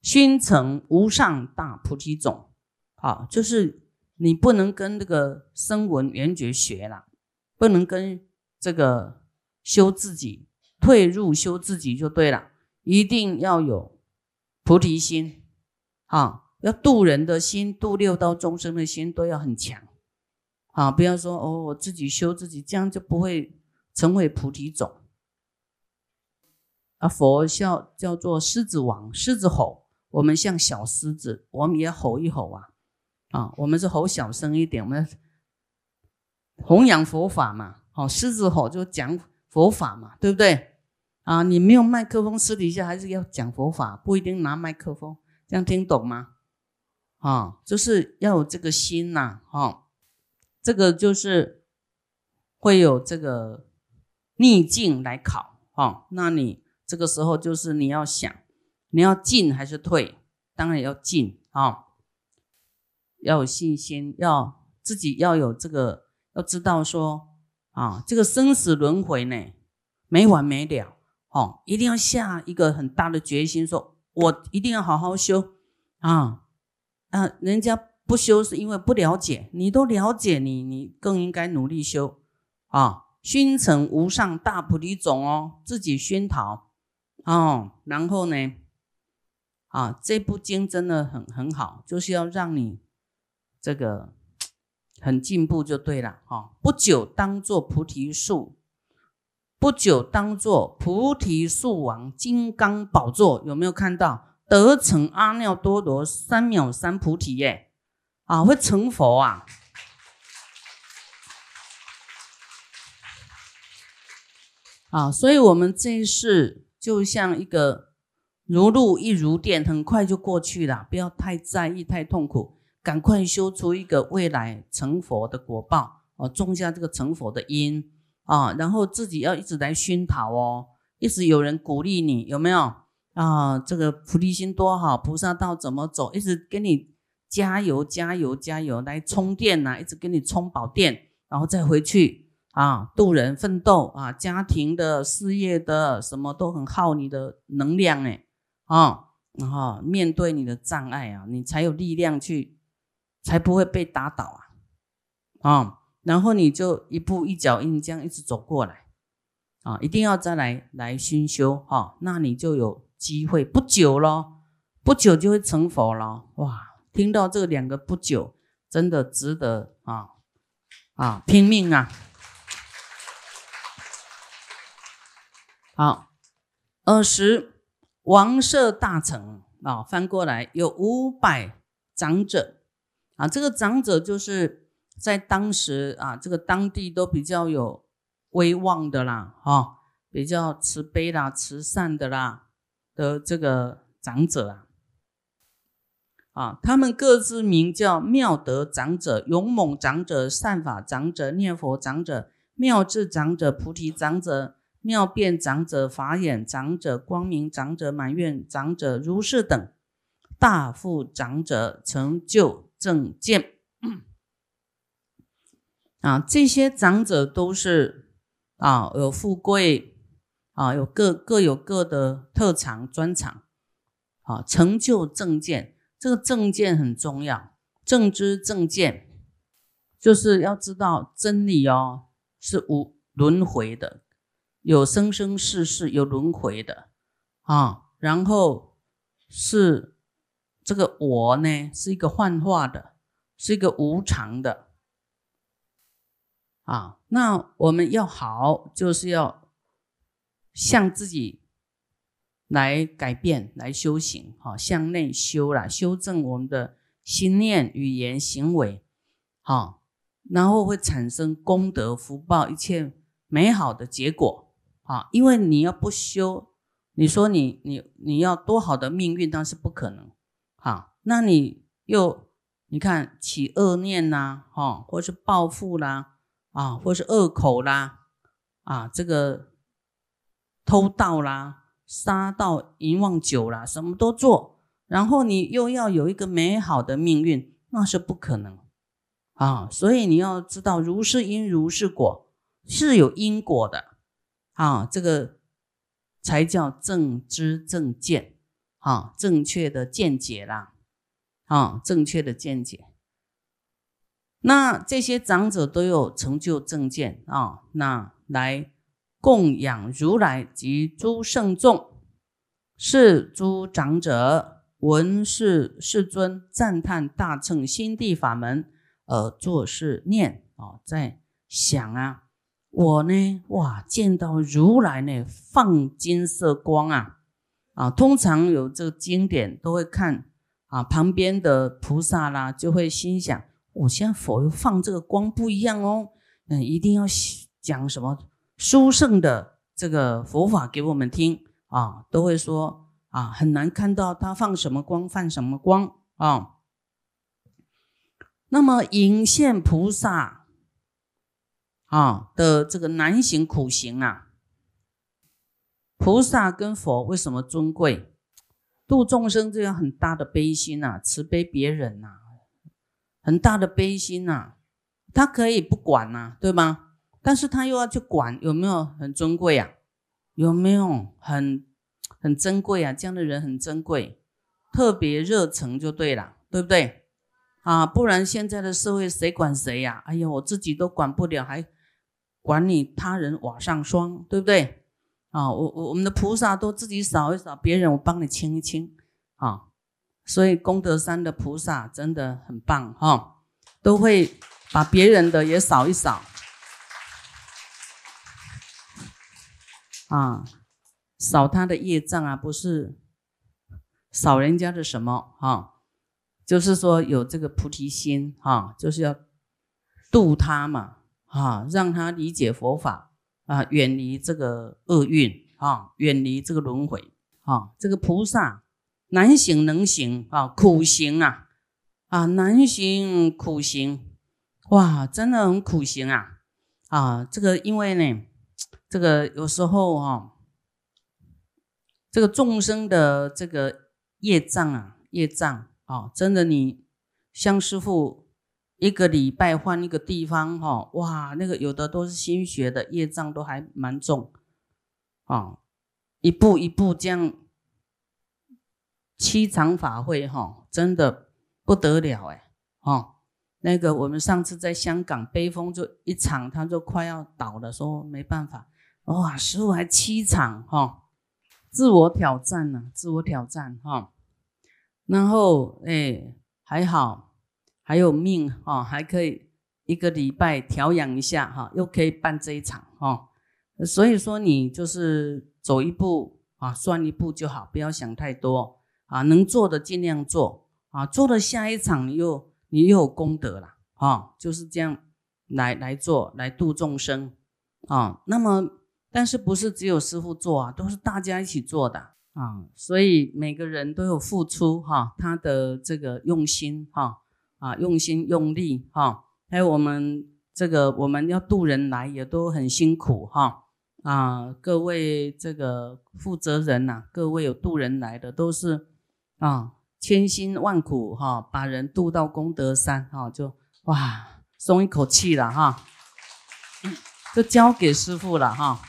熏成无上大菩提种。好，就是你不能跟那个声闻缘觉学了，不能跟这个修自己，退入修自己就对了，一定要有菩提心，啊，要度人的心，度六道众生的心都要很强，啊，不要说哦，我自己修自己，这样就不会成为菩提种。啊，佛叫叫做狮子王，狮子吼，我们像小狮子，我们也吼一吼啊。啊，我们是吼小声一点，我们弘扬佛法嘛。好，狮子吼就讲佛法嘛，对不对？啊，你没有麦克风，私底下还是要讲佛法，不一定拿麦克风，这样听懂吗？啊，就是要有这个心呐，哈，这个就是会有这个逆境来考，哈，那你这个时候就是你要想，你要进还是退？当然要进啊。要有信心，要自己要有这个，要知道说啊，这个生死轮回呢，没完没了哦，一定要下一个很大的决心，说我一定要好好修啊啊！人家不修是因为不了解，你都了解，你你更应该努力修啊！熏成无上大菩提种哦，自己熏陶哦，然后呢，啊，这部经真的很很好，就是要让你。这个很进步就对了哈！不久当做菩提树，不久当做菩提树王金刚宝座，有没有看到得成阿耨多罗三藐三菩提耶？啊，会成佛啊！啊，所以我们这一世就像一个如露亦如电，很快就过去了，不要太在意，太痛苦。赶快修出一个未来成佛的果报哦，种下这个成佛的因啊，然后自己要一直来熏陶哦，一直有人鼓励你，有没有啊？这个菩提心多好，菩萨道怎么走？一直给你加油加油加油来充电呐，一直给你充饱电，然后再回去啊，渡人奋斗啊，家庭的事业的什么都很耗你的能量哎啊，然后面对你的障碍啊，你才有力量去。才不会被打倒啊！啊，然后你就一步一脚印这样一直走过来啊！一定要再来来熏修哈，那你就有机会，不久咯，不久就会成佛了哇！听到这两个不久，真的值得啊啊拼命啊！好，二十王舍大成啊，翻过来有五百长者。啊，这个长者就是在当时啊，这个当地都比较有威望的啦，哈，比较慈悲啦、慈善的啦的这个长者啊，啊，他们各自名叫妙德长者、勇猛长者、善法长者、念佛长者、妙智长者、菩提长者、妙辩长者、法眼长者、光明长者、满愿长者、如是等大富长者成就。正见啊，这些长者都是啊，有富贵啊，有各各有各的特长专长啊，成就正见。这个正见很重要，正知正见就是要知道真理哦，是无轮回的，有生生世世有轮回的啊，然后是。这个我呢，是一个幻化的，是一个无常的啊。那我们要好，就是要向自己来改变，来修行，哈，向内修啦，修正我们的心念、语言、行为，哈，然后会产生功德、福报，一切美好的结果啊。因为你要不修，你说你你你要多好的命运，那是不可能。啊，那你又你看起恶念呐，哈，或是报复啦，啊，或是恶口啦，啊，这个偷盗啦、杀盗淫妄酒啦，什么都做，然后你又要有一个美好的命运，那是不可能啊。所以你要知道，如是因如是果，是有因果的啊，这个才叫正知正见。啊正确的见解啦，啊正确的见解。那这些长者都有成就正见啊，那来供养如来及诸圣众，是诸长者闻是世尊赞叹大乘心地法门，而作是念啊，在想啊，我呢，哇，见到如来呢，放金色光啊，啊，通常有这个经典都会看啊，旁边的菩萨啦，就会心想。我现在佛又放这个光不一样哦，嗯，一定要讲什么殊胜的这个佛法给我们听啊，都会说啊，很难看到他放什么光，放什么光啊。那么引现菩萨啊的这个难行苦行啊，菩萨跟佛为什么尊贵？度众生这样很大的悲心呐，慈悲别人呐。很大的悲心呐，他可以不管呐，对吗？但是他又要去管，有没有很尊贵啊？有没有很很珍贵啊？这样的人很珍贵，特别热诚就对了，对不对？啊，不然现在的社会谁管谁呀？哎呀，我自己都管不了，还管你他人瓦上霜，对不对？啊，我我我们的菩萨都自己扫一扫，别人我帮你清一清，啊。所以功德山的菩萨真的很棒哈，都会把别人的也扫一扫，啊，扫他的业障啊，不是扫人家的什么哈，就是说有这个菩提心哈，就是要度他嘛啊，让他理解佛法啊，远离这个厄运啊，远离这个轮回啊，这个菩萨。难行能行啊，苦行啊，啊难行苦行，哇，真的很苦行啊，啊，这个因为呢，这个有时候哈，这个众生的这个业障啊，业障啊，真的你像师傅一个礼拜换一个地方哈，哇，那个有的都是新学的业障都还蛮重啊，一步一步这样。七场法会哈，真的不得了哎，哈，那个我们上次在香港悲风就一场，他就快要倒了，说没办法，哇，师傅还七场哈，自我挑战呢，自我挑战哈，然后哎还好，还有命哈，还可以一个礼拜调养一下哈，又可以办这一场哈，所以说你就是走一步啊，算一步就好，不要想太多。啊，能做的尽量做啊，做了下一场你又你又有功德了啊，就是这样来来做来度众生啊。那么，但是不是只有师傅做啊，都是大家一起做的啊。所以每个人都有付出哈，他的这个用心哈，啊用心用力哈，还有我们这个我们要渡人来也都很辛苦哈啊，各位这个负责人呐，各位有渡人来的都是。啊，千辛万苦哈，把人渡到功德山哈，就哇松一口气了哈，就交给师傅了哈。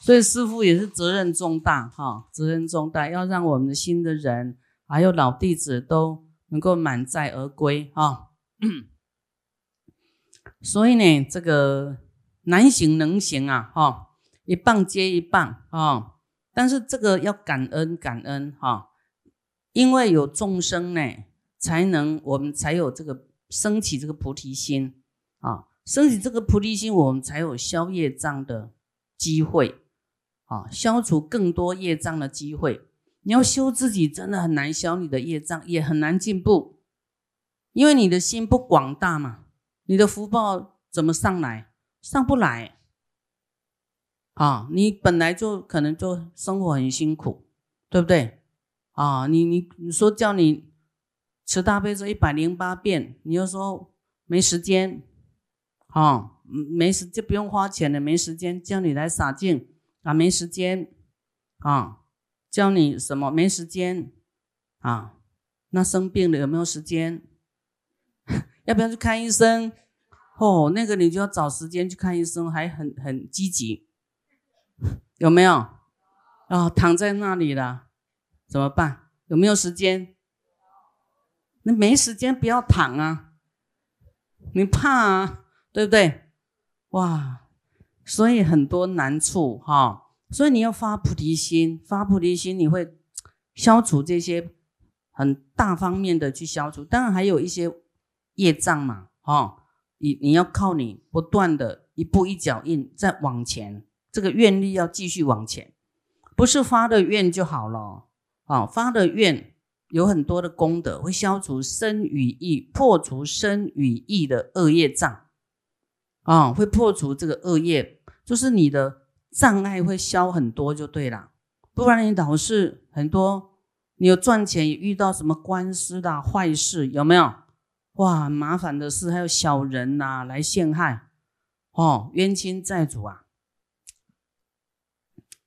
所以师傅也是责任重大哈，责任重大，要让我们的新的人还有老弟子都能够满载而归哈。所以呢，这个难行能行啊哈，一棒接一棒啊，但是这个要感恩感恩哈。因为有众生呢，才能我们才有这个升起这个菩提心啊，升起这个菩提心，我们才有消业障的机会啊，消除更多业障的机会。你要修自己，真的很难消你的业障，也很难进步，因为你的心不广大嘛，你的福报怎么上来？上不来啊！你本来就可能就生活很辛苦，对不对？啊，你你你说叫你持大悲咒一百零八遍，你又说没时间，啊，没时就不用花钱了，没时间叫你来洒净啊，没时间啊，教你什么没时间啊？那生病了有没有时间？要不要去看医生？哦，那个你就要找时间去看医生，还很很积极，有没有？啊，躺在那里了。怎么办？有没有时间？那没时间不要躺啊，你怕啊，对不对？哇，所以很多难处哈，所以你要发菩提心，发菩提心你会消除这些很大方面的去消除，当然还有一些业障嘛，哈，你你要靠你不断的一步一脚印再往前，这个愿力要继续往前，不是发的愿就好了，啊，发的愿有很多的功德，会消除身与意，破除身与意的恶业障。啊，会破除这个恶业，就是你的障碍会消很多就对了。不然你老是很多，你有赚钱遇到什么官司的坏事，有没有？哇，麻烦的事，还有小人呐来陷害，哦，冤亲债主啊。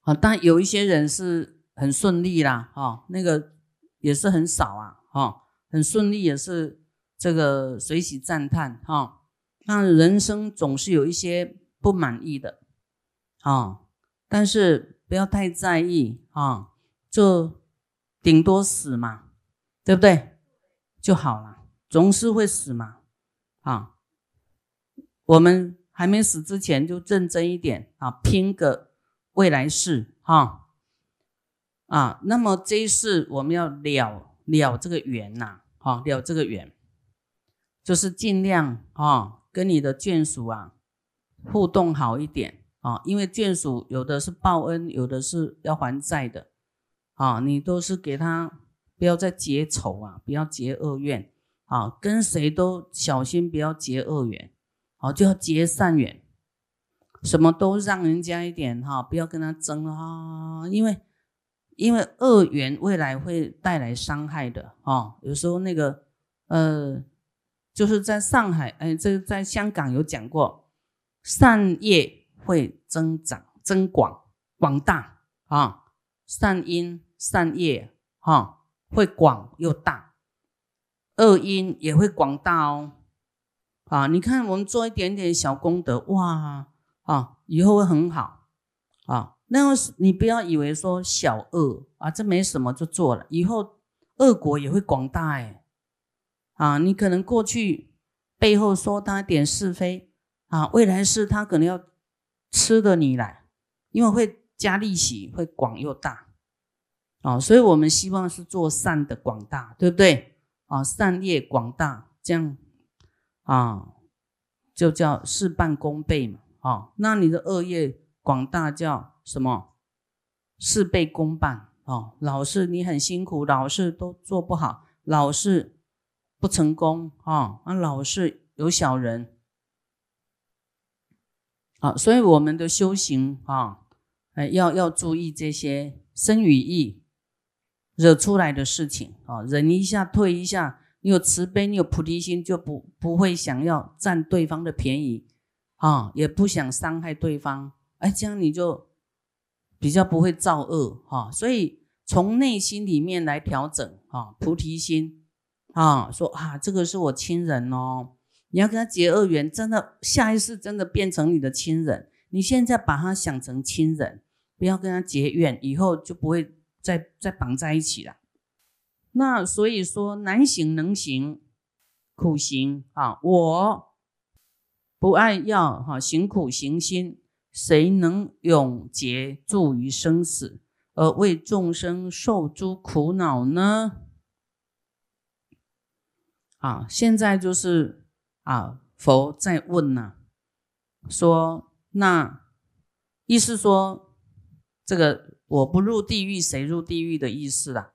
啊，但有一些人是很顺利啦，哈，那个也是很少啊，哈，很顺利也是这个随喜赞叹，哈。那人生总是有一些不满意的啊，但是不要太在意啊，就顶多死嘛，对不对？就好了，总是会死嘛啊。我们还没死之前就认真一点啊，拼个未来世哈啊。那么这一世我们要了了这个缘呐，啊，了这个缘，就是尽量啊。跟你的眷属啊互动好一点啊，因为眷属有的是报恩，有的是要还债的啊。你都是给他不要再结仇啊，不要结恶怨啊，跟谁都小心不要结恶缘，好就要结善缘，什么都让人家一点哈，不要跟他争啊，因为因为恶缘未来会带来伤害的啊。有时候那个呃。就是在上海，哎，这个在香港有讲过，善业会增长、增广、广大啊，善因善业哈会广又大，恶因也会广大哦，啊，你看我们做一点点小功德，哇啊，以后会很好啊。那个你不要以为说小恶啊，这没什么就做了，以后恶果也会广大哎。啊，你可能过去背后说他点是非啊，未来是他可能要吃的你来，因为会加利息，会广又大啊，所以我们希望是做善的广大，对不对啊？善业广大，这样啊，就叫事半功倍嘛啊。那你的恶业广大叫什么？事倍功半啊。老是你很辛苦，老是都做不好，老是。不成功啊！那老是有小人啊，所以我们的修行啊，哎，要要注意这些生与意惹出来的事情啊，忍一下，退一下。你有慈悲，你有菩提心，就不不会想要占对方的便宜啊，也不想伤害对方。哎，这样你就比较不会造恶哈。所以从内心里面来调整啊，菩提心。啊，说啊，这个是我亲人哦，你要跟他结恶缘，真的下一世真的变成你的亲人。你现在把他想成亲人，不要跟他结怨，以后就不会再再绑在一起了。那所以说，难行能行，苦行啊，我不爱要哈行苦行心，谁能永结住于生死，而为众生受诸苦恼呢？啊，现在就是啊，佛在问呢，说那意思说，这个我不入地狱，谁入地狱的意思啦？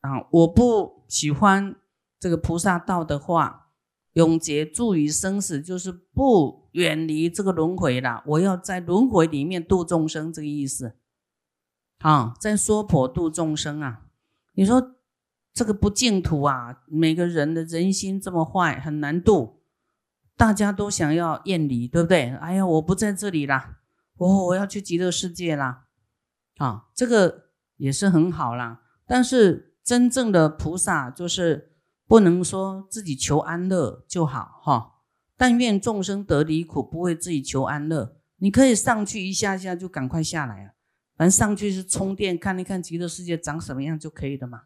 啊，我不喜欢这个菩萨道的话，永劫住于生死，就是不远离这个轮回啦。我要在轮回里面度众生，这个意思。啊，在说婆度众生啊，你说。这个不净土啊，每个人的人心这么坏，很难度。大家都想要厌离，对不对？哎呀，我不在这里啦，我我要去极乐世界啦。啊，这个也是很好啦。但是真正的菩萨就是不能说自己求安乐就好哈。但愿众生得离苦，不会自己求安乐。你可以上去一下下就赶快下来啊。反正上去是充电，看一看极乐世界长什么样就可以了嘛，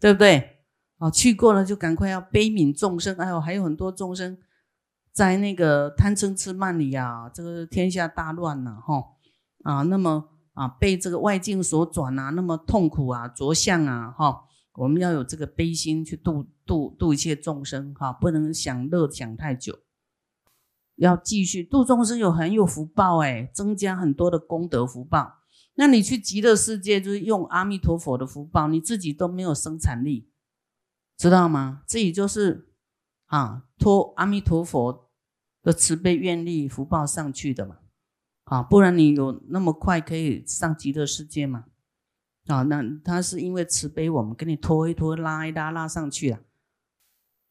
对不对？哦，去过了就赶快要悲悯众生，哎呦，还有很多众生在那个贪嗔痴慢里啊，这个天下大乱呐，哈啊，那么啊被这个外境所转啊，那么痛苦啊，着相啊，哈，我们要有这个悲心去度度度一切众生，哈，不能享乐享太久，要继续度众生，有很有福报哎，增加很多的功德福报。那你去极乐世界，就是用阿弥陀佛的福报，你自己都没有生产力，知道吗？自己就是啊，托阿弥陀佛的慈悲愿力福报上去的嘛，啊，不然你有那么快可以上极乐世界吗？啊，那他是因为慈悲，我们给你拖一拖，拉一拉，拉上去了。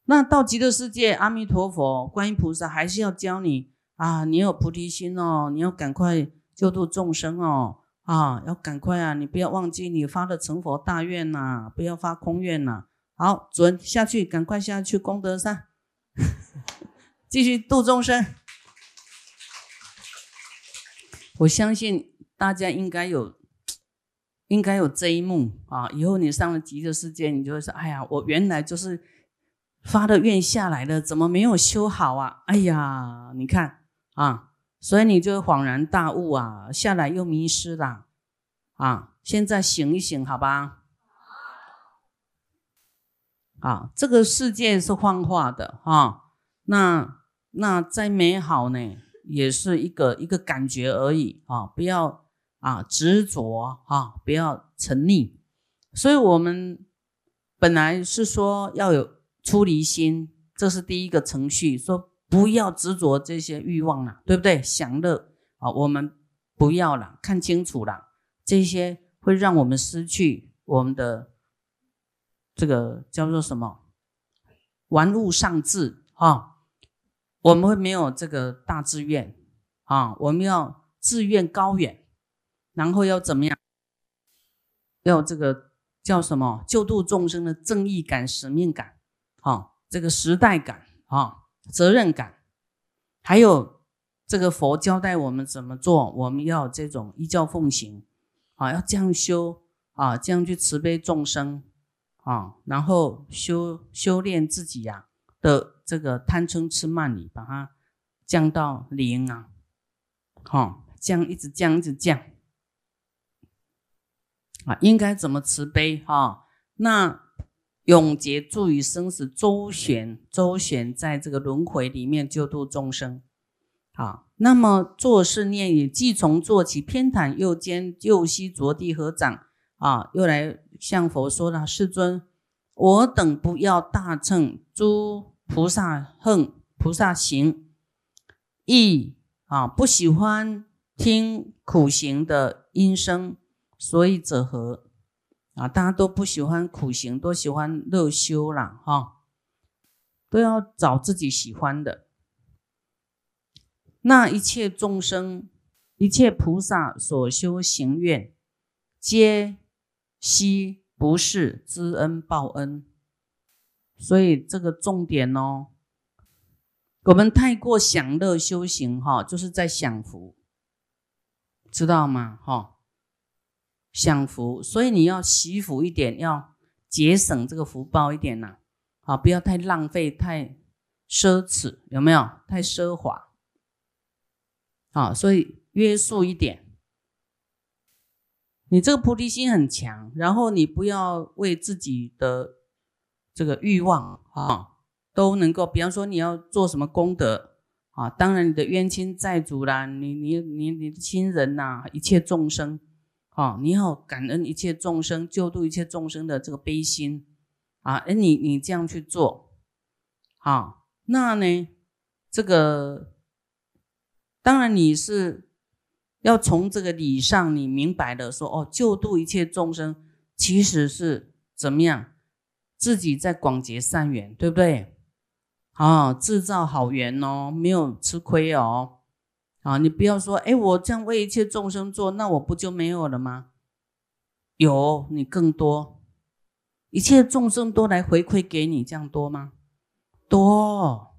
那到极乐世界，阿弥陀佛、观音菩萨还是要教你啊，你有菩提心哦，你要赶快救度众生哦。啊，要赶快啊！你不要忘记你发的成佛大愿呐，不要发空愿呐。好，准下去，赶快下去功德山，继续度众生。我相信大家应该有，应该有这一幕啊！以后你上了极乐世界，你就会说：哎呀，我原来就是发的愿下来的，怎么没有修好啊？哎呀，你看啊！所以你就恍然大悟啊，下来又迷失了啊！现在醒一醒，好吧？啊，这个世界是幻化的哈，那那再美好呢，也是一个一个感觉而已啊！不要啊执着啊，不要沉溺。所以我们本来是说要有出离心，这是第一个程序，说。不要执着这些欲望了，对不对？享乐啊，我们不要了，看清楚了，这些会让我们失去我们的这个叫做什么？玩物丧志啊！我们会没有这个大志愿啊！我们要志愿高远，然后要怎么样？要这个叫什么？救度众生的正义感、使命感啊！这个时代感啊！责任感，还有这个佛交代我们怎么做，我们要这种依教奉行，啊，要这样修啊，这样去慈悲众生啊，然后修修炼自己呀的这个贪嗔痴慢里，把它降到零啊，好，降一直降一直降啊，应该怎么慈悲哈？那。永劫住于生死周旋，周旋在这个轮回里面救度众生。好，那么做事念也既从做起，偏袒右肩，右膝着地合掌啊，又来向佛说了：世尊，我等不要大乘诸菩萨恨菩萨行，亦啊不喜欢听苦行的音声，所以者何？啊，大家都不喜欢苦行，都喜欢乐修啦，哈，都要找自己喜欢的。那一切众生、一切菩萨所修行愿，皆悉不是知恩报恩。所以这个重点哦，我们太过享乐修行，哈，就是在享福，知道吗？哈。享福，所以你要惜福一点，要节省这个福报一点呐，啊，不要太浪费、太奢侈，有没有？太奢华，啊，所以约束一点。你这个菩提心很强，然后你不要为自己的这个欲望啊，都能够，比方说你要做什么功德啊，当然你的冤亲债主啦，你你你你的亲人呐，一切众生。哦，你要感恩一切众生，救度一切众生的这个悲心啊！哎，你你这样去做，好，那呢，这个当然你是要从这个理上，你明白的说，哦，救度一切众生，其实是怎么样，自己在广结善缘，对不对？啊，制造好缘哦，没有吃亏哦。啊，你不要说，哎，我这样为一切众生做，那我不就没有了吗？有，你更多，一切众生都来回馈给你，这样多吗？多，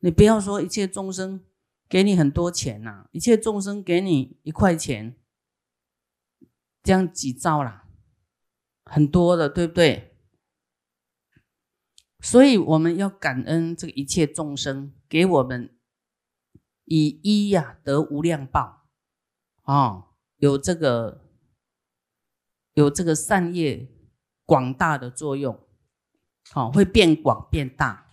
你不要说一切众生给你很多钱呐，一切众生给你一块钱，这样几招啦，很多的，对不对？所以我们要感恩这个一切众生给我们以一呀得无量报啊，有这个有这个善业广大的作用，好，会变广变大。